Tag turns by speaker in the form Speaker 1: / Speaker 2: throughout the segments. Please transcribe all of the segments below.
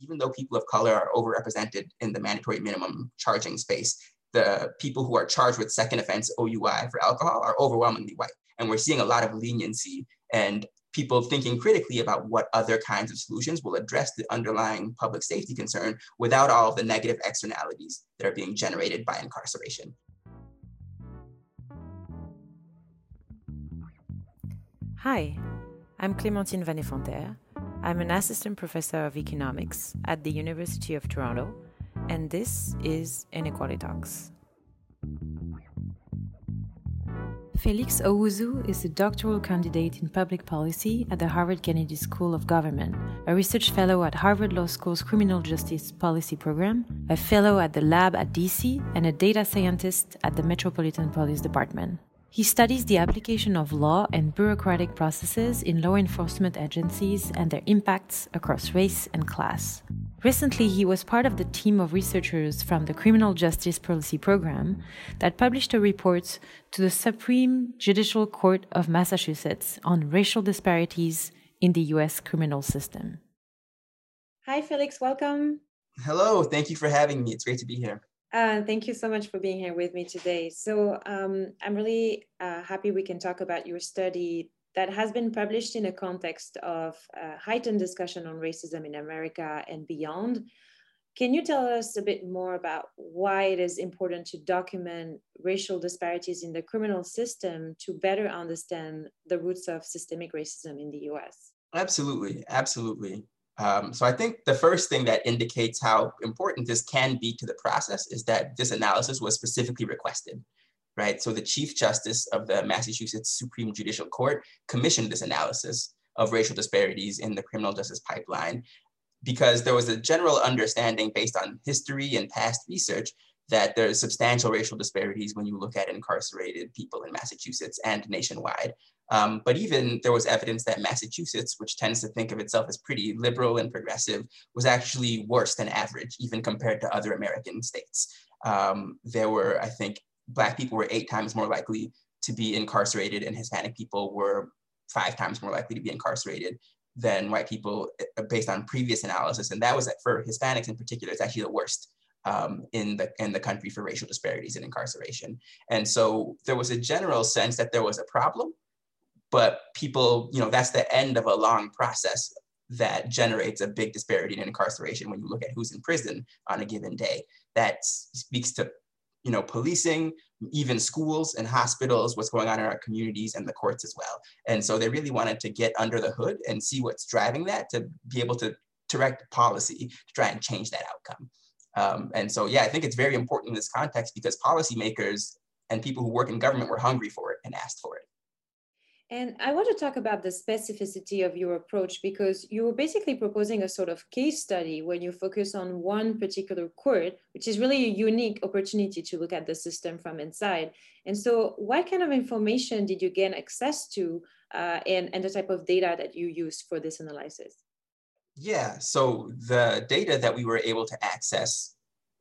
Speaker 1: even though people of color are overrepresented in the mandatory minimum charging space, the people who are charged with second offense OUI for alcohol are overwhelmingly white. And we're seeing a lot of leniency and people thinking critically about what other kinds of solutions will address the underlying public safety concern without all of the negative externalities that are being generated by incarceration.
Speaker 2: Hi, I'm Clémentine Van Effenterre. I'm an assistant professor of economics at the University of Toronto, and this is Inequality Talks. Felix Owusu is a doctoral candidate in public policy at the Harvard Kennedy School of Government, a research fellow at Harvard Law School's Criminal Justice Policy Program, a fellow at the lab at DC, and a data scientist at the Metropolitan Police Department. He studies the application of law and bureaucratic processes in law enforcement agencies and their impacts across race and class. Recently, he was part of the team of researchers from the Criminal Justice Policy Program that published a report to the Supreme Judicial Court of Massachusetts on racial disparities in the US criminal system. Hi, Felix, welcome.
Speaker 1: Hello, thank you for having me. It's great to be here.
Speaker 2: Uh, thank you so much for being here with me today. So um, I'm really uh, happy we can talk about your study that has been published in a context of uh, heightened discussion on racism in America and beyond. Can you tell us a bit more about why it is important to document racial disparities in the criminal system to better understand the roots of systemic racism in the US?
Speaker 1: Absolutely, absolutely. Um, so I think the first thing that indicates how important this can be to the process is that this analysis was specifically requested, right? So the Chief Justice of the Massachusetts Supreme Judicial Court commissioned this analysis of racial disparities in the criminal justice pipeline because there was a general understanding based on history and past research that there's substantial racial disparities when you look at incarcerated people in Massachusetts and nationwide. Um, but even there was evidence that Massachusetts, which tends to think of itself as pretty liberal and progressive, was actually worse than average, even compared to other American states. Um, there were, I think, Black people were eight times more likely to be incarcerated, and Hispanic people were five times more likely to be incarcerated than white people uh, based on previous analysis. And that was for Hispanics in particular, it's actually the worst um, in the in the country for racial disparities in incarceration. And so there was a general sense that there was a problem, but people, you know, that's the end of a long process that generates a big disparity in incarceration when you look at who's in prison on a given day. That speaks to you know, policing, even schools and hospitals, what's going on in our communities and the courts as well. And so they really wanted to get under the hood and see what's driving that to be able to direct policy to try and change that outcome. Um, and so, yeah, I think it's very important in this context because policymakers and people who work in government were hungry for it and asked for it.
Speaker 2: And I want to talk about the specificity of your approach because you were basically proposing a sort of case study when you focus on one particular court, which is really a unique opportunity to look at the system from inside. And so, what kind of information did you gain access to uh, and, and the type of data that you used for this analysis?
Speaker 1: Yeah, so the data that we were able to access,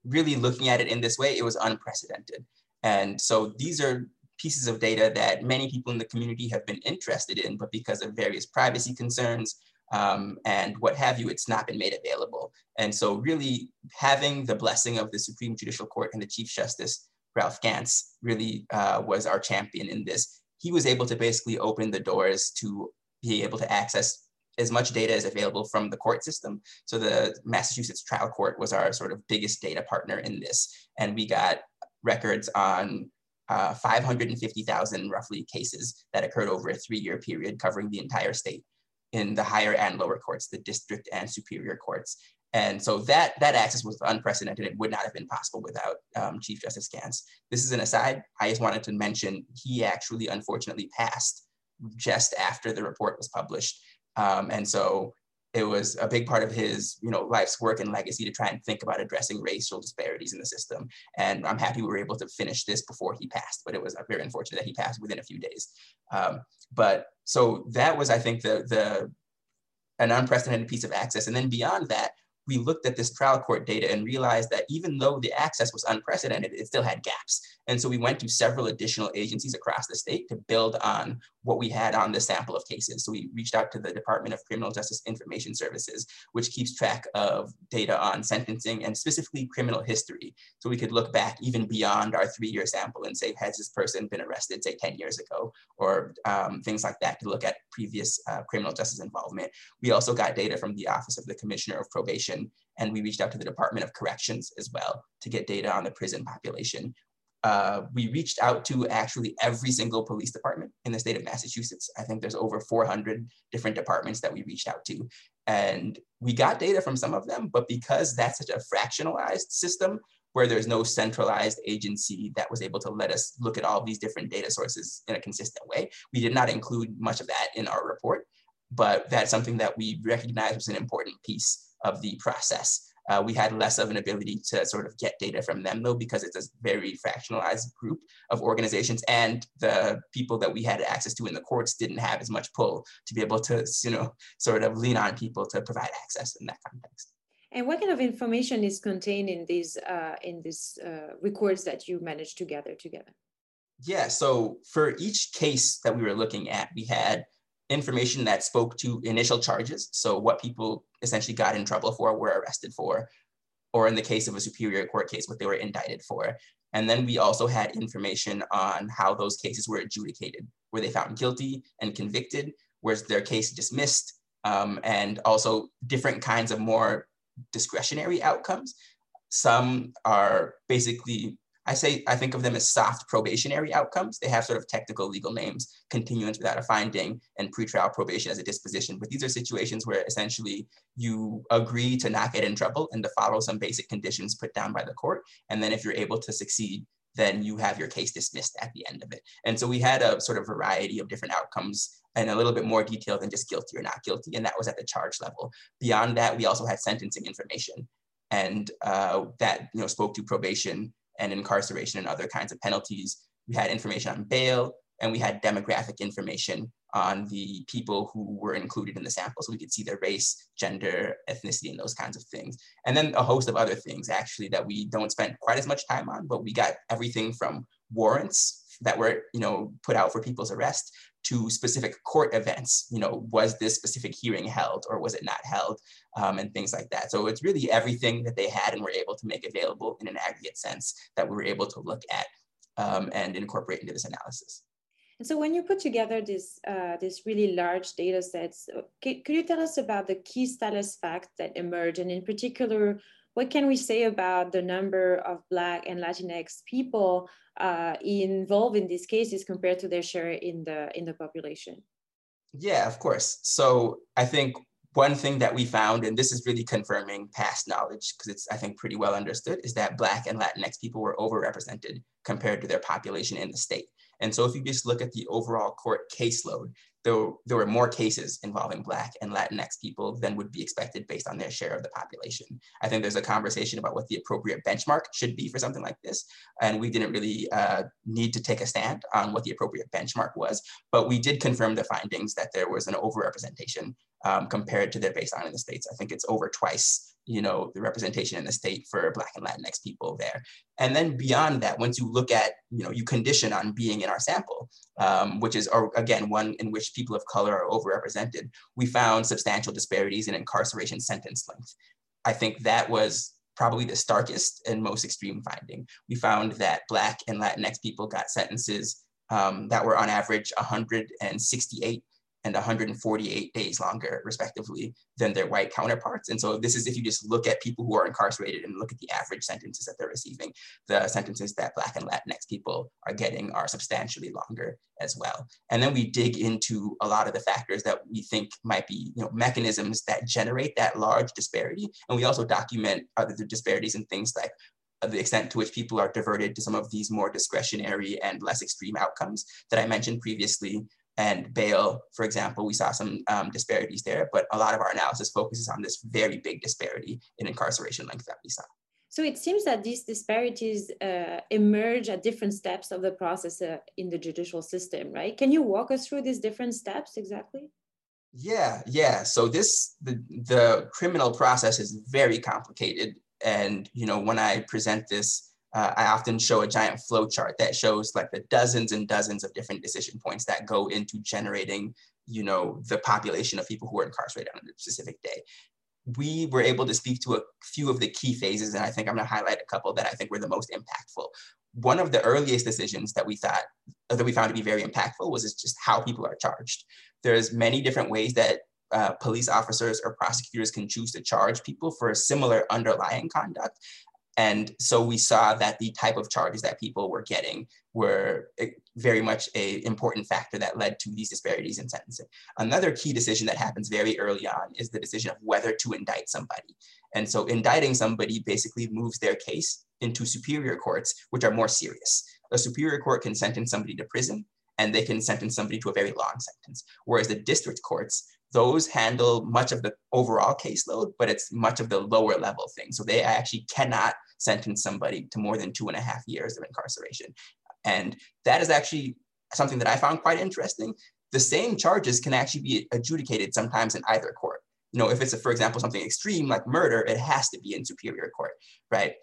Speaker 1: really looking at it in this way, it was unprecedented. And so these are pieces of data that many people in the community have been interested in, but because of various privacy concerns um, and what have you, it's not been made available. And so really having the blessing of the Supreme Judicial Court and the Chief Justice, Ralph Gants, really uh, was our champion in this. He was able to basically open the doors to be able to access as much data as available from the court system. So the Massachusetts trial court was our sort of biggest data partner in this. And we got records on uh, 550,000 roughly cases that occurred over a three-year period covering the entire state in the higher and lower courts, the district and superior courts. And so that, that access was unprecedented. It would not have been possible without um, Chief Justice Gants. This is an aside. I just wanted to mention he actually unfortunately passed just after the report was published. Um, and so it was a big part of his you know life's work and legacy to try and think about addressing racial disparities in the system. And i'm happy we were able to finish this before he passed but it was very unfortunate that he passed within a few days. Um, but so that was i think the the an unprecedented piece of access. And then beyond that we looked at this trial court data and realized that even though the access was unprecedented, it still had gaps. And so we went to several additional agencies across the state to build on what we had on the sample of cases. So we reached out to the Department of Criminal Justice Information Services, which keeps track of data on sentencing and specifically criminal history. So we could look back even beyond our three-year sample and say, has this person been arrested, say 10 years ago, or um, things like that to look at previous uh, criminal justice involvement. We also got data from the Office of the Commissioner of Probation, and we reached out to the Department of Corrections as well to get data on the prison population. Uh, we reached out to actually every single police department in the state of Massachusetts. I think there's over 400 different departments that we reached out to. And we got data from some of them, but because that's such a fractionalized system where there's no centralized agency that was able to let us look at all these different data sources in a consistent way, we did not include much of that in our report. But that's something that we recognize was an important piece of the process. Uh, we had less of an ability to sort of get data from them though, because it's a very fractionalized group of organizations and the people that we had access to in the courts didn't have as much pull to be able to, you know, sort of lean on people to provide access in that context.
Speaker 2: And what kind of information is contained in these uh, in these uh, records that you managed to gather together?
Speaker 1: Yeah, so for each case that we were looking at, we had information that spoke to initial charges. So what people essentially got in trouble for, were arrested for, or in the case of a superior court case, what they were indicted for. And then we also had information on how those cases were adjudicated. Were they found guilty and convicted? Was their case dismissed? Um, and also different kinds of more discretionary outcomes. Some are basically I say I think of them as soft probationary outcomes. They have sort of technical legal names, continuance without a finding, and pretrial probation as a disposition. But these are situations where essentially you agree to not get in trouble and to follow some basic conditions put down by the court. And then if you're able to succeed, then you have your case dismissed at the end of it. And so we had a sort of variety of different outcomes and a little bit more detail than just guilty or not guilty. And that was at the charge level. Beyond that, we also had sentencing information. And uh, that you know spoke to probation and incarceration and other kinds of penalties. We had information on bail, and we had demographic information on the people who were included in the sample. So we could see their race, gender, ethnicity, and those kinds of things. And then a host of other things actually that we don't spend quite as much time on, but we got everything from warrants that were you know put out for people's arrest to specific court events. You know, was this specific hearing held or was it not held, um, and things like that. So it's really everything that they had and were able to make available in an aggregate sense that we were able to look at um, and incorporate into this analysis.
Speaker 2: And so when you put together this, uh, this really large data sets, uh, could, could you tell us about the key status facts that emerge and in particular, what can we say about the number of Black and Latinx people uh, involved in these cases compared to their share in the in the population?
Speaker 1: Yeah, of course. So I think one thing that we found, and this is really confirming past knowledge because it's I think pretty well understood, is that Black and Latinx people were overrepresented compared to their population in the state. And so if you just look at the overall court caseload, there, there were more cases involving Black and Latinx people than would be expected based on their share of the population. I think there's a conversation about what the appropriate benchmark should be for something like this. And we didn't really uh, need to take a stand on what the appropriate benchmark was, but we did confirm the findings that there was an overrepresentation um, compared to their baseline in the States. I think it's over twice you know, the representation in the state for Black and Latinx people there. And then beyond that, once you look at, you know, you condition on being in our sample, um, which is, or again, one in which people of color are overrepresented, we found substantial disparities in incarceration sentence length. I think that was probably the starkest and most extreme finding. We found that Black and Latinx people got sentences um, that were on average 168 and 148 days longer, respectively, than their white counterparts. And so this is if you just look at people who are incarcerated and look at the average sentences that they're receiving, the sentences that Black and Latinx people are getting are substantially longer as well. And then we dig into a lot of the factors that we think might be you know, mechanisms that generate that large disparity. And we also document other disparities in things like the extent to which people are diverted to some of these more discretionary and less extreme outcomes that I mentioned previously, and bail, for example, we saw some um, disparities there, but a lot of our analysis focuses on this very big disparity in incarceration length that we saw.
Speaker 2: So it seems that these disparities uh, emerge at different steps of the process uh, in the judicial system, right? Can you walk us through these different steps exactly?
Speaker 1: Yeah, yeah. So this the the criminal process is very complicated, and you know when I present this, uh, I often show a giant flow chart that shows like the dozens and dozens of different decision points that go into generating you know the population of people who are incarcerated on a specific day. We were able to speak to a few of the key phases, and I think I'm going to highlight a couple that I think were the most impactful. One of the earliest decisions that we thought that we found to be very impactful was just how people are charged there's many different ways that uh, police officers or prosecutors can choose to charge people for a similar underlying conduct. And so we saw that the type of charges that people were getting were eh, very much a important factor that led to these disparities in sentencing. Another key decision that happens very early on is the decision of whether to indict somebody. And so indicting somebody basically moves their case into superior courts, which are more serious. A superior court can sentence somebody to prison, and they can sentence somebody to a very long sentence. Whereas the district courts, those handle much of the overall caseload, but it's much of the lower level thing. So they actually cannot sentence somebody to more than two and a half years of incarceration. And that is actually something that I found quite interesting. The same charges can actually be adjudicated sometimes in either court you know, if it's, a, for example, something extreme like murder, it has to be in superior court, right?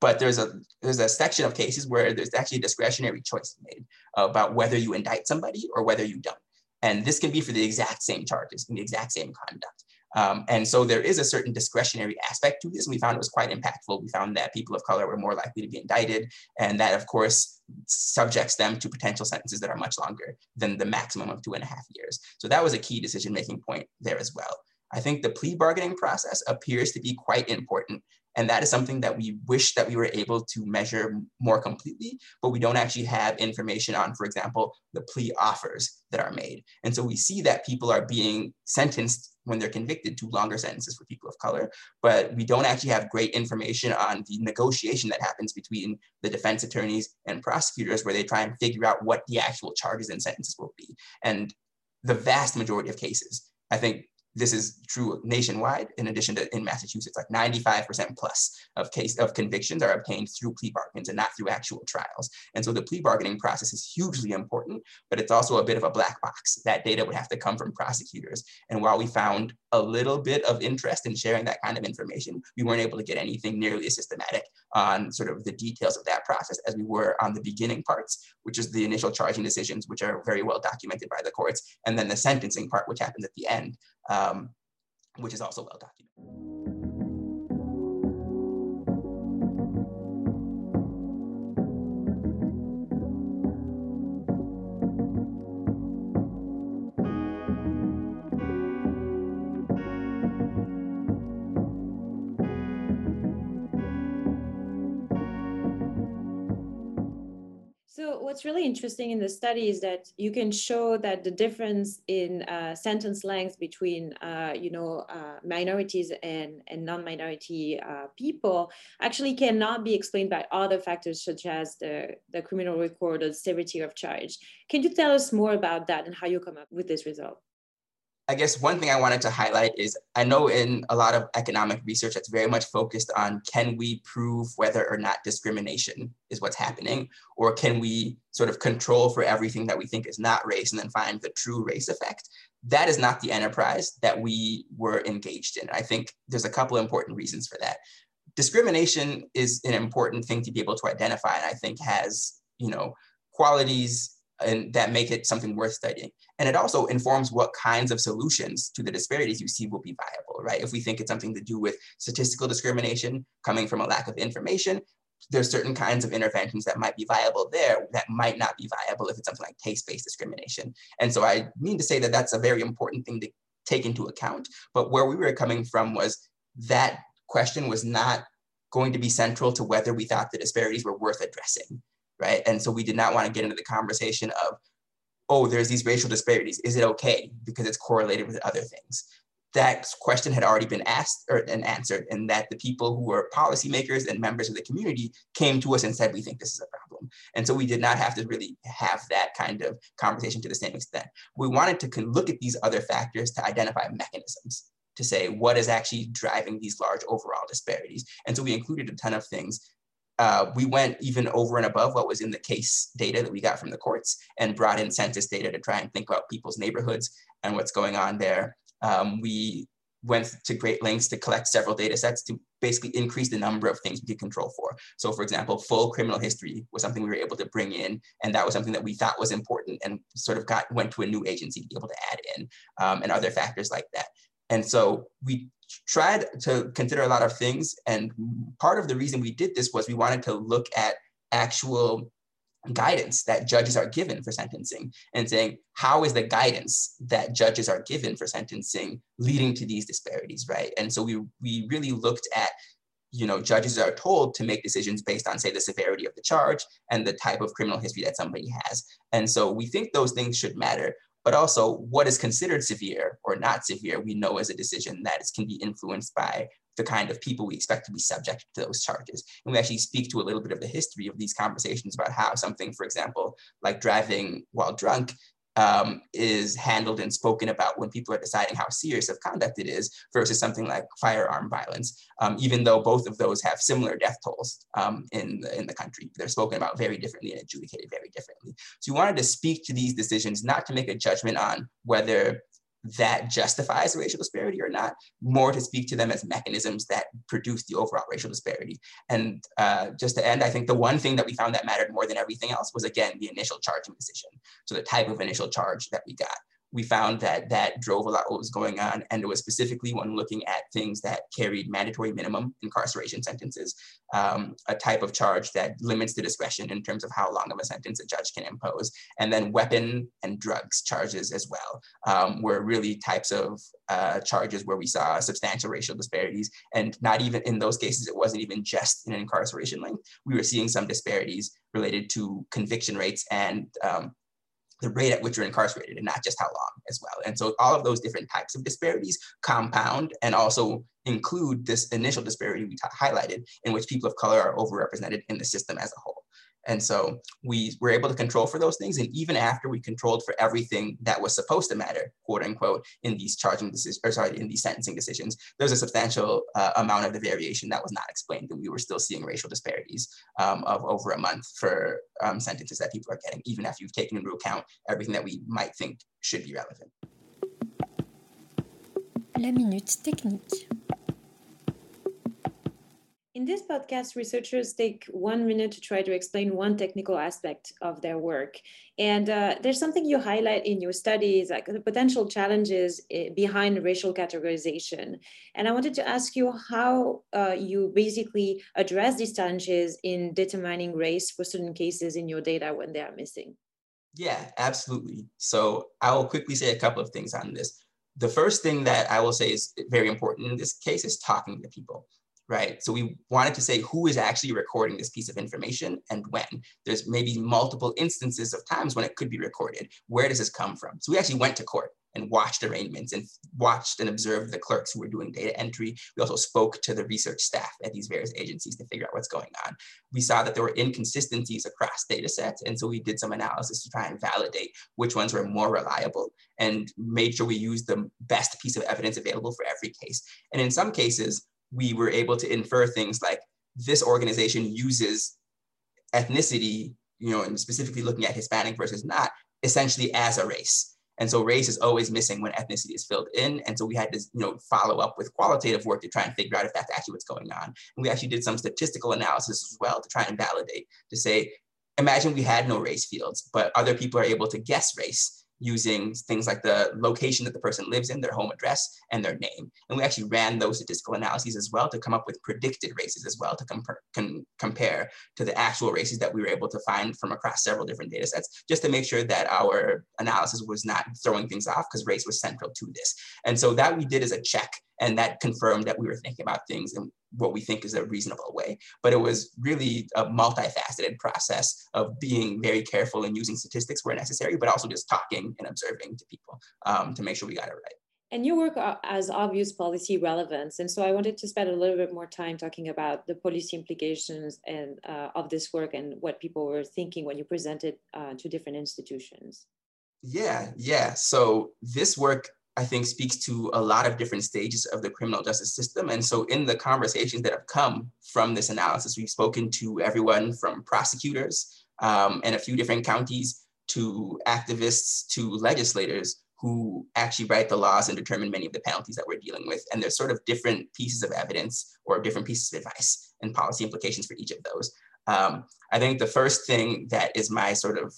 Speaker 1: But there's a there's a section of cases where there's actually a discretionary choice made about whether you indict somebody or whether you don't. And this can be for the exact same charges and the exact same conduct. Um, and so there is a certain discretionary aspect to this. And we found it was quite impactful. We found that people of color were more likely to be indicted. And that, of course, subjects them to potential sentences that are much longer than the maximum of two and a half years. So that was a key decision making point there as well. I think the plea bargaining process appears to be quite important. And that is something that we wish that we were able to measure more completely, but we don't actually have information on, for example, the plea offers that are made. And so we see that people are being sentenced when they're convicted to longer sentences for people of color, but we don't actually have great information on the negotiation that happens between the defense attorneys and prosecutors where they try and figure out what the actual charges and sentences will be. And the vast majority of cases, I think this is true nationwide, in addition to in Massachusetts, like 95% plus of case of convictions are obtained through plea bargains and not through actual trials. And so the plea bargaining process is hugely important, but it's also a bit of a black box. That data would have to come from prosecutors. And while we found a little bit of interest in sharing that kind of information, we weren't able to get anything nearly as systematic on sort of the details of that process as we were on the beginning parts, which is the initial charging decisions, which are very well documented by the courts, and then the sentencing part, which happens at the end, um, which is also well documented.
Speaker 2: What's really interesting in the study is that you can show that the difference in uh, sentence length between, uh, you know, uh, minorities and, and non-minority uh, people actually cannot be explained by other factors such as the, the criminal record or the severity of charge. Can you tell us more about that and how you come up with this result?
Speaker 1: I guess one thing I wanted to highlight is I know in a lot of economic research that's very much focused on can we prove whether or not discrimination is what's happening, or can we sort of control for everything that we think is not race and then find the true race effect? That is not the enterprise that we were engaged in. I think there's a couple important reasons for that. Discrimination is an important thing to be able to identify, and I think has, you know, qualities and that make it something worth studying. And it also informs what kinds of solutions to the disparities you see will be viable, right? If we think it's something to do with statistical discrimination coming from a lack of information, there's certain kinds of interventions that might be viable there that might not be viable if it's something like taste-based discrimination. And so I mean to say that that's a very important thing to take into account. But where we were coming from was that question was not going to be central to whether we thought the disparities were worth addressing right? And so we did not want to get into the conversation of, oh, there's these racial disparities. Is it okay because it's correlated with other things? That question had already been asked or, and answered, and that the people who were policymakers and members of the community came to us and said, we think this is a problem. And so we did not have to really have that kind of conversation to the same extent. We wanted to look at these other factors to identify mechanisms to say what is actually driving these large overall disparities. And so we included a ton of things uh, we went even over and above what was in the case data that we got from the courts and brought in census data to try and think about people's neighborhoods and what's going on there. Um, we went to great lengths to collect several data sets to basically increase the number of things we could control for. So for example, full criminal history was something we were able to bring in, and that was something that we thought was important and sort of got went to a new agency to be able to add in, um, and other factors like that. And so we tried to consider a lot of things, and part of the reason we did this was we wanted to look at actual guidance that judges are given for sentencing and saying how is the guidance that judges are given for sentencing leading to these disparities right? And so we we really looked at you know judges are told to make decisions based on say the severity of the charge and the type of criminal history that somebody has. And so we think those things should matter but also what is considered severe or not severe we know is a decision that is, can be influenced by the kind of people we expect to be subject to those charges. And we actually speak to a little bit of the history of these conversations about how something, for example, like driving while drunk um, is handled and spoken about when people are deciding how serious of conduct it is versus something like firearm violence, um, even though both of those have similar death tolls um, in, the, in the country. They're spoken about very differently and adjudicated very differently. So we wanted to speak to these decisions, not to make a judgment on whether that justifies racial disparity or not, more to speak to them as mechanisms that produce the overall racial disparity. And uh, just to end, I think the one thing that we found that mattered more than everything else was, again, the initial charging decision. So the type of initial charge that we got we found that that drove a lot what was going on. And it was specifically when looking at things that carried mandatory minimum incarceration sentences, um, a type of charge that limits the discretion in terms of how long of a sentence a judge can impose. And then weapon and drugs charges as well um, were really types of uh, charges where we saw substantial racial disparities. And not even in those cases, it wasn't even just in an incarceration length. We were seeing some disparities related to conviction rates and um, the rate at which you're incarcerated and not just how long as well. And so all of those different types of disparities compound and also include this initial disparity we highlighted in which people of color are overrepresented in the system as a whole. And so we were able to control for those things. And even after we controlled for everything that was supposed to matter, quote unquote, in these charging decisions, or sorry, in these sentencing decisions, there's a substantial uh, amount of the variation that was not explained. And we were still seeing racial disparities um, of over a month for um, sentences that people are getting, even after you've taken into account everything that we might think should be relevant.
Speaker 2: La minute technique. In this podcast, researchers take one minute to try to explain one technical aspect of their work. And uh, there's something you highlight in your studies, like the potential challenges eh, behind racial categorization. And I wanted to ask you how uh, you basically address these challenges in determining race for certain cases in your data when they are missing.
Speaker 1: Yeah, absolutely. So I will quickly say a couple of things on this. The first thing that I will say is very important in this case is talking to people right? So we wanted to say who is actually recording this piece of information and when. There's maybe multiple instances of times when it could be recorded. Where does this come from? So we actually went to court and watched arraignments and watched and observed the clerks who were doing data entry. We also spoke to the research staff at these various agencies to figure out what's going on. We saw that there were inconsistencies across data sets. And so we did some analysis to try and validate which ones were more reliable and made sure we used the best piece of evidence available for every case. And in some cases, we were able to infer things like this organization uses ethnicity, you know, and specifically looking at Hispanic versus not, essentially as a race. And so race is always missing when ethnicity is filled in. And so we had to, you know, follow up with qualitative work to try and figure out if that's actually what's going on. And we actually did some statistical analysis as well to try and validate, to say, imagine we had no race fields, but other people are able to guess race using things like the location that the person lives in, their home address, and their name. And we actually ran those statistical analyses as well to come up with predicted races as well to compare, compare to the actual races that we were able to find from across several different data sets, just to make sure that our analysis was not throwing things off because race was central to this. And so that we did as a check and that confirmed that we were thinking about things in what we think is a reasonable way. But it was really a multifaceted process of being very careful and using statistics where necessary, but also just talking and observing to people um, to make sure we got it right.
Speaker 2: And you work as obvious policy relevance. And so I wanted to spend a little bit more time talking about the policy implications and uh, of this work and what people were thinking when you presented uh, to different institutions.
Speaker 1: Yeah, yeah. So this work I think speaks to a lot of different stages of the criminal justice system. And so in the conversations that have come from this analysis, we've spoken to everyone from prosecutors um, in a few different counties to activists to legislators who actually write the laws and determine many of the penalties that we're dealing with. And there's sort of different pieces of evidence or different pieces of advice and policy implications for each of those. Um, I think the first thing that is my sort of,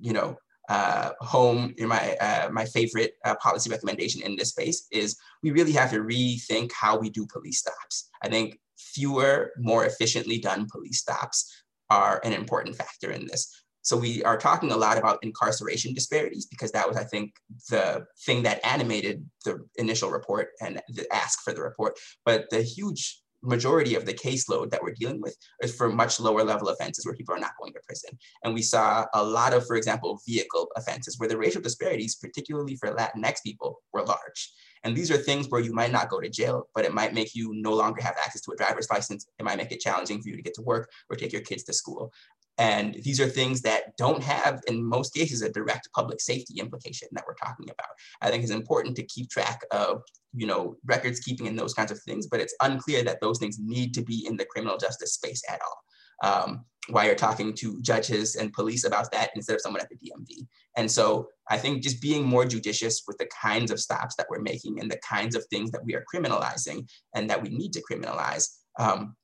Speaker 1: you know, uh, home, in my, uh, my favorite uh, policy recommendation in this space is we really have to rethink how we do police stops. I think fewer, more efficiently done police stops are an important factor in this. So we are talking a lot about incarceration disparities because that was, I think, the thing that animated the initial report and the ask for the report. But the huge majority of the caseload that we're dealing with is for much lower level offenses where people are not going to prison. And we saw a lot of, for example, vehicle offenses where the racial disparities, particularly for Latinx people, were large. And these are things where you might not go to jail, but it might make you no longer have access to a driver's license. It might make it challenging for you to get to work or take your kids to school. And these are things that don't have, in most cases, a direct public safety implication that we're talking about. I think it's important to keep track of, you know, records keeping and those kinds of things, but it's unclear that those things need to be in the criminal justice space at all. Um, while you're talking to judges and police about that instead of someone at the DMV. And so I think just being more judicious with the kinds of stops that we're making and the kinds of things that we are criminalizing and that we need to criminalize um,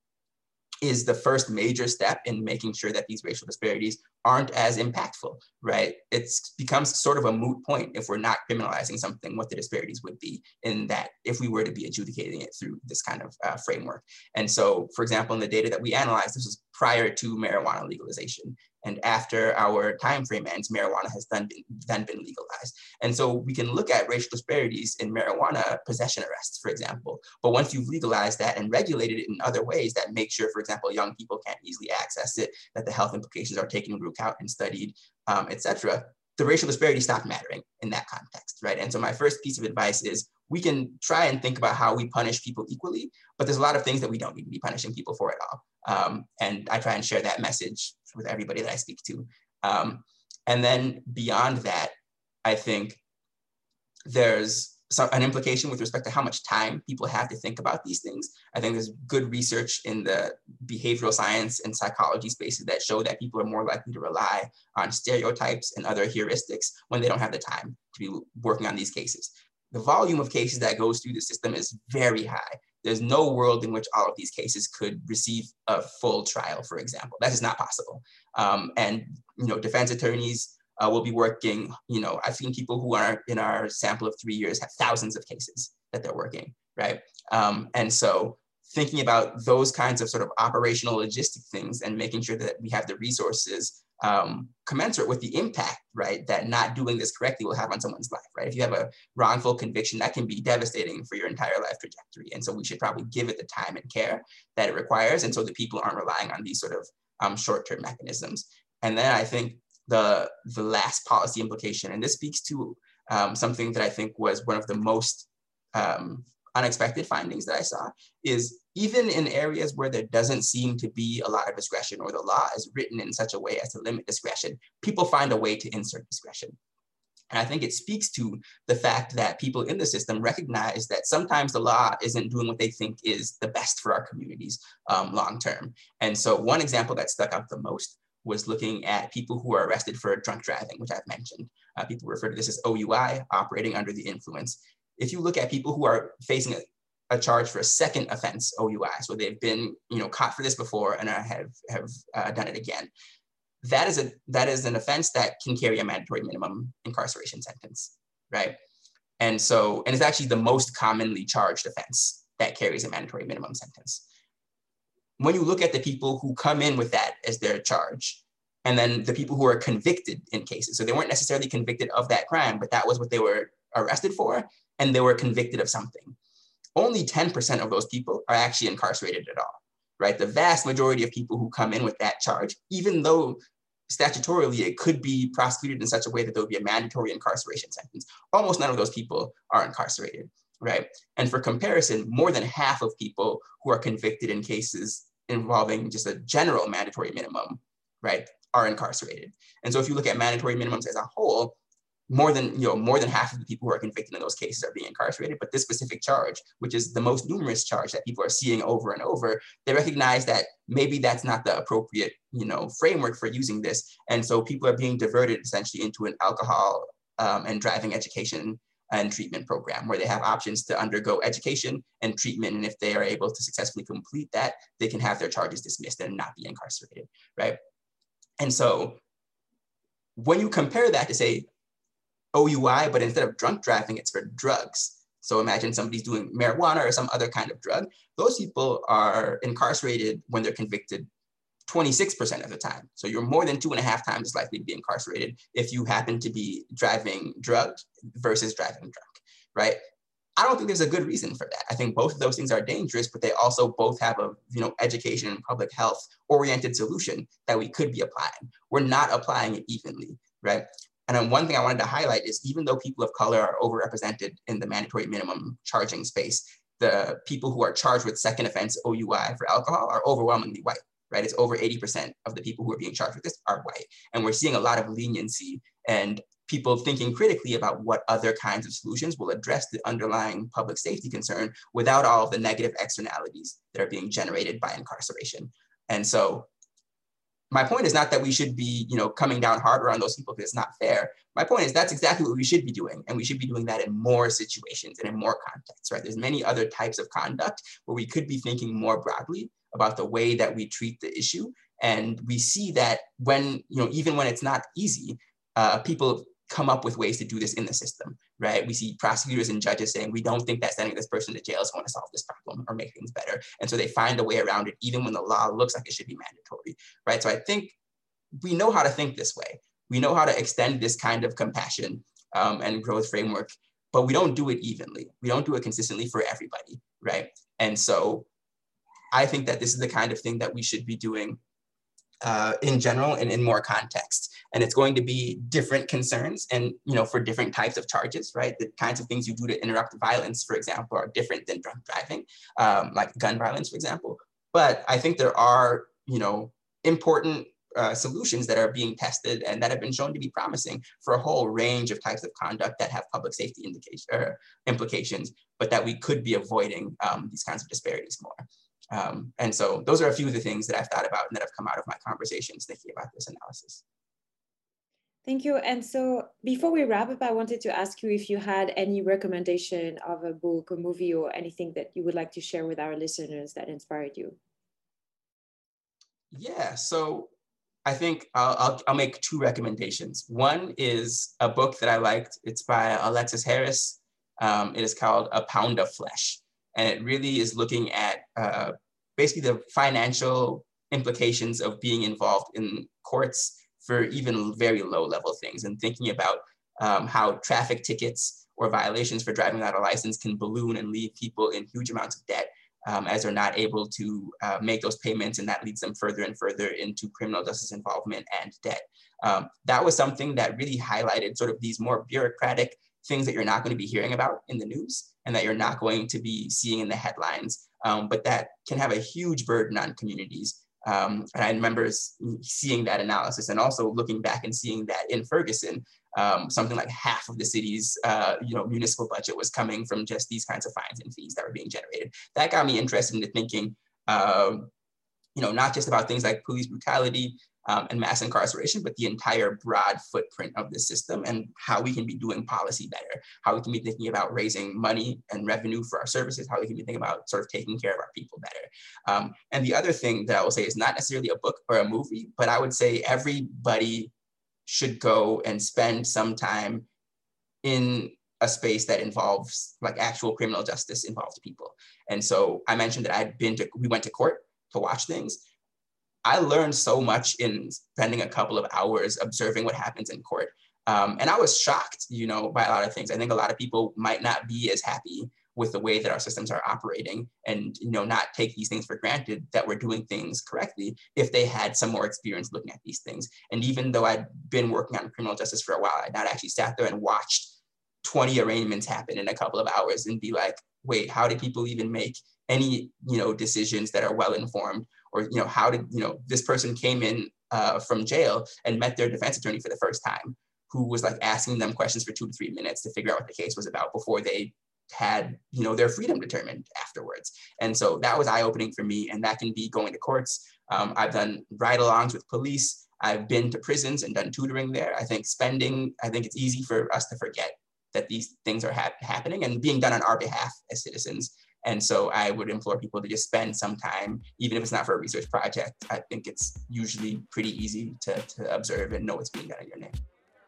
Speaker 1: is the first major step in making sure that these racial disparities aren't as impactful, right? It becomes sort of a moot point if we're not criminalizing something, what the disparities would be in that if we were to be adjudicating it through this kind of uh, framework. And so, for example, in the data that we analyzed, this was prior to marijuana legalization. And after our time frame ends, marijuana has then been, then been legalized. And so we can look at racial disparities in marijuana possession arrests, for example. But once you've legalized that and regulated it in other ways that make sure, for example, young people can't easily access it, that the health implications are taken into account and studied, um, et cetera, the racial disparity stopped mattering in that context, right? And so my first piece of advice is we can try and think about how we punish people equally, but there's a lot of things that we don't need to be punishing people for at all. Um, and I try and share that message with everybody that I speak to. Um, and then beyond that, I think there's some, an implication with respect to how much time people have to think about these things. I think there's good research in the behavioral science and psychology spaces that show that people are more likely to rely on stereotypes and other heuristics when they don't have the time to be working on these cases. The volume of cases that goes through the system is very high. There's no world in which all of these cases could receive a full trial, for example. That is not possible. Um, and you know, defense attorneys uh, will be working. You know, I've seen people who are in our sample of three years have thousands of cases that they're working, right? Um, and so thinking about those kinds of sort of operational logistic things and making sure that we have the resources um, commensurate with the impact, right, that not doing this correctly will have on someone's life, right? If you have a wrongful conviction, that can be devastating for your entire life trajectory. And so we should probably give it the time and care that it requires. And so that people aren't relying on these sort of um, short-term mechanisms. And then I think the, the last policy implication, and this speaks to um, something that I think was one of the most um, unexpected findings that I saw, is even in areas where there doesn't seem to be a lot of discretion or the law is written in such a way as to limit discretion, people find a way to insert discretion. And I think it speaks to the fact that people in the system recognize that sometimes the law isn't doing what they think is the best for our communities um, long term. And so one example that stuck out the most was looking at people who are arrested for drunk driving, which I've mentioned. Uh, people refer to this as OUI, operating under the influence. If you look at people who are facing a, charge for a second offense, OUI, so they've been you know caught for this before and have have uh, done it again. That is a that is an offense that can carry a mandatory minimum incarceration sentence, right? And so, and it's actually the most commonly charged offense that carries a mandatory minimum sentence. When you look at the people who come in with that as their charge, and then the people who are convicted in cases, so they weren't necessarily convicted of that crime, but that was what they were arrested for, and they were convicted of something only 10% of those people are actually incarcerated at all, right? The vast majority of people who come in with that charge, even though statutorily it could be prosecuted in such a way that there would be a mandatory incarceration sentence, almost none of those people are incarcerated, right? And for comparison, more than half of people who are convicted in cases involving just a general mandatory minimum, right, are incarcerated. And so if you look at mandatory minimums as a whole, more than you know more than half of the people who are convicted in those cases are being incarcerated. But this specific charge which is the most numerous charge that people are seeing over and over they recognize that maybe that's not the appropriate you know framework for using this. And so people are being diverted essentially into an alcohol um, and driving education and treatment program where they have options to undergo education and treatment. And if they are able to successfully complete that they can have their charges dismissed and not be incarcerated right? And so when you compare that to say OUI, but instead of drunk driving, it's for drugs. So imagine somebody's doing marijuana or some other kind of drug. Those people are incarcerated when they're convicted 26% of the time. So you're more than two and a half times as likely to be incarcerated if you happen to be driving drugs versus driving drunk, right? I don't think there's a good reason for that. I think both of those things are dangerous, but they also both have a you know education and public health oriented solution that we could be applying. We're not applying it evenly, right? And then one thing I wanted to highlight is even though people of color are overrepresented in the mandatory minimum charging space, the people who are charged with second offense OUI for alcohol are overwhelmingly white, right? It's over 80% of the people who are being charged with this are white. And we're seeing a lot of leniency and people thinking critically about what other kinds of solutions will address the underlying public safety concern without all of the negative externalities that are being generated by incarceration. And so my point is not that we should be, you know, coming down harder on those people because it's not fair. My point is that's exactly what we should be doing. And we should be doing that in more situations and in more contexts, right? There's many other types of conduct where we could be thinking more broadly about the way that we treat the issue. And we see that when, you know, even when it's not easy, uh, people come up with ways to do this in the system, right? We see prosecutors and judges saying, we don't think that sending this person to jail is going to solve this problem or make things better. And so they find a way around it, even when the law looks like it should be mandatory, right? So I think we know how to think this way. We know how to extend this kind of compassion um, and growth framework, but we don't do it evenly. We don't do it consistently for everybody, right? And so I think that this is the kind of thing that we should be doing uh, in general and in more context. And it's going to be different concerns and, you know, for different types of charges, right? The kinds of things you do to interrupt violence, for example, are different than drunk driving, um, like gun violence, for example. But I think there are, you know, important uh, solutions that are being tested and that have been shown to be promising for a whole range of types of conduct that have public safety indication, or implications, but that we could be avoiding um, these kinds of disparities more. Um, and so those are a few of the things that I've thought about and that have come out of my conversations thinking about this analysis.
Speaker 2: Thank you. And so before we wrap up, I wanted to ask you if you had any recommendation of a book, a movie, or anything that you would like to share with our listeners that inspired you.
Speaker 1: Yeah, so I think I'll, I'll, I'll make two recommendations. One is a book that I liked. It's by Alexes Harris. Um, it is called A Pound of Flesh and it really is looking at uh, basically the financial implications of being involved in courts for even very low level things and thinking about um, how traffic tickets or violations for driving without a license can balloon and leave people in huge amounts of debt um, as they're not able to uh, make those payments and that leads them further and further into criminal justice involvement and debt. Um, that was something that really highlighted sort of these more bureaucratic things that you're not going to be hearing about in the news and that you're not going to be seeing in the headlines, um, but that can have a huge burden on communities. Um, and I remember seeing that analysis and also looking back and seeing that in Ferguson, um, something like half of the city's uh, you know, municipal budget was coming from just these kinds of fines and fees that were being generated. That got me interested into thinking, uh, you know, not just about things like police brutality, um, and mass incarceration, but the entire broad footprint of the system and how we can be doing policy better, how we can be thinking about raising money and revenue for our services, how we can be thinking about sort of taking care of our people better. Um, and the other thing that I will say is not necessarily a book or a movie, but I would say everybody should go and spend some time in a space that involves like actual criminal justice involved people. And so I mentioned that I'd been to, we went to court to watch things. I learned so much in spending a couple of hours observing what happens in court. Um, and I was shocked, you know, by a lot of things. I think a lot of people might not be as happy with the way that our systems are operating and, you know, not take these things for granted that we're doing things correctly if they had some more experience looking at these things. And even though I'd been working on criminal justice for a while, I'd not actually sat there and watched 20 arraignments happen in a couple of hours and be like, wait, how did people even make any, you know, decisions that are well informed or you know how did you know this person came in uh, from jail and met their defense attorney for the first time who was like asking them questions for two to three minutes to figure out what the case was about before they had you know their freedom determined afterwards. And so that was eye-opening for me and that can be going to courts. Um, i've done ride-alongs with police. I've been to prisons and done tutoring there. I think spending i think it's easy for us to forget that these things are ha- happening and being done on our behalf as citizens and so i would implore people to just spend some time even if it's not for a research project i think it's usually pretty easy to, to observe and know what's being done in your name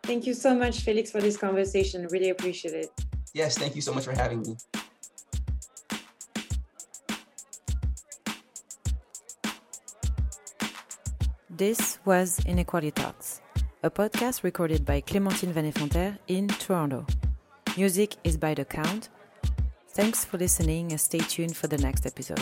Speaker 2: thank you so much felix for this conversation really appreciate it
Speaker 1: Yes, thank you so much for having me.
Speaker 2: This was Inequality Talks, a podcast recorded by Clémentine Van Effenterre in Toronto. Music is by The Count. Thanks for listening and stay tuned for the next episode.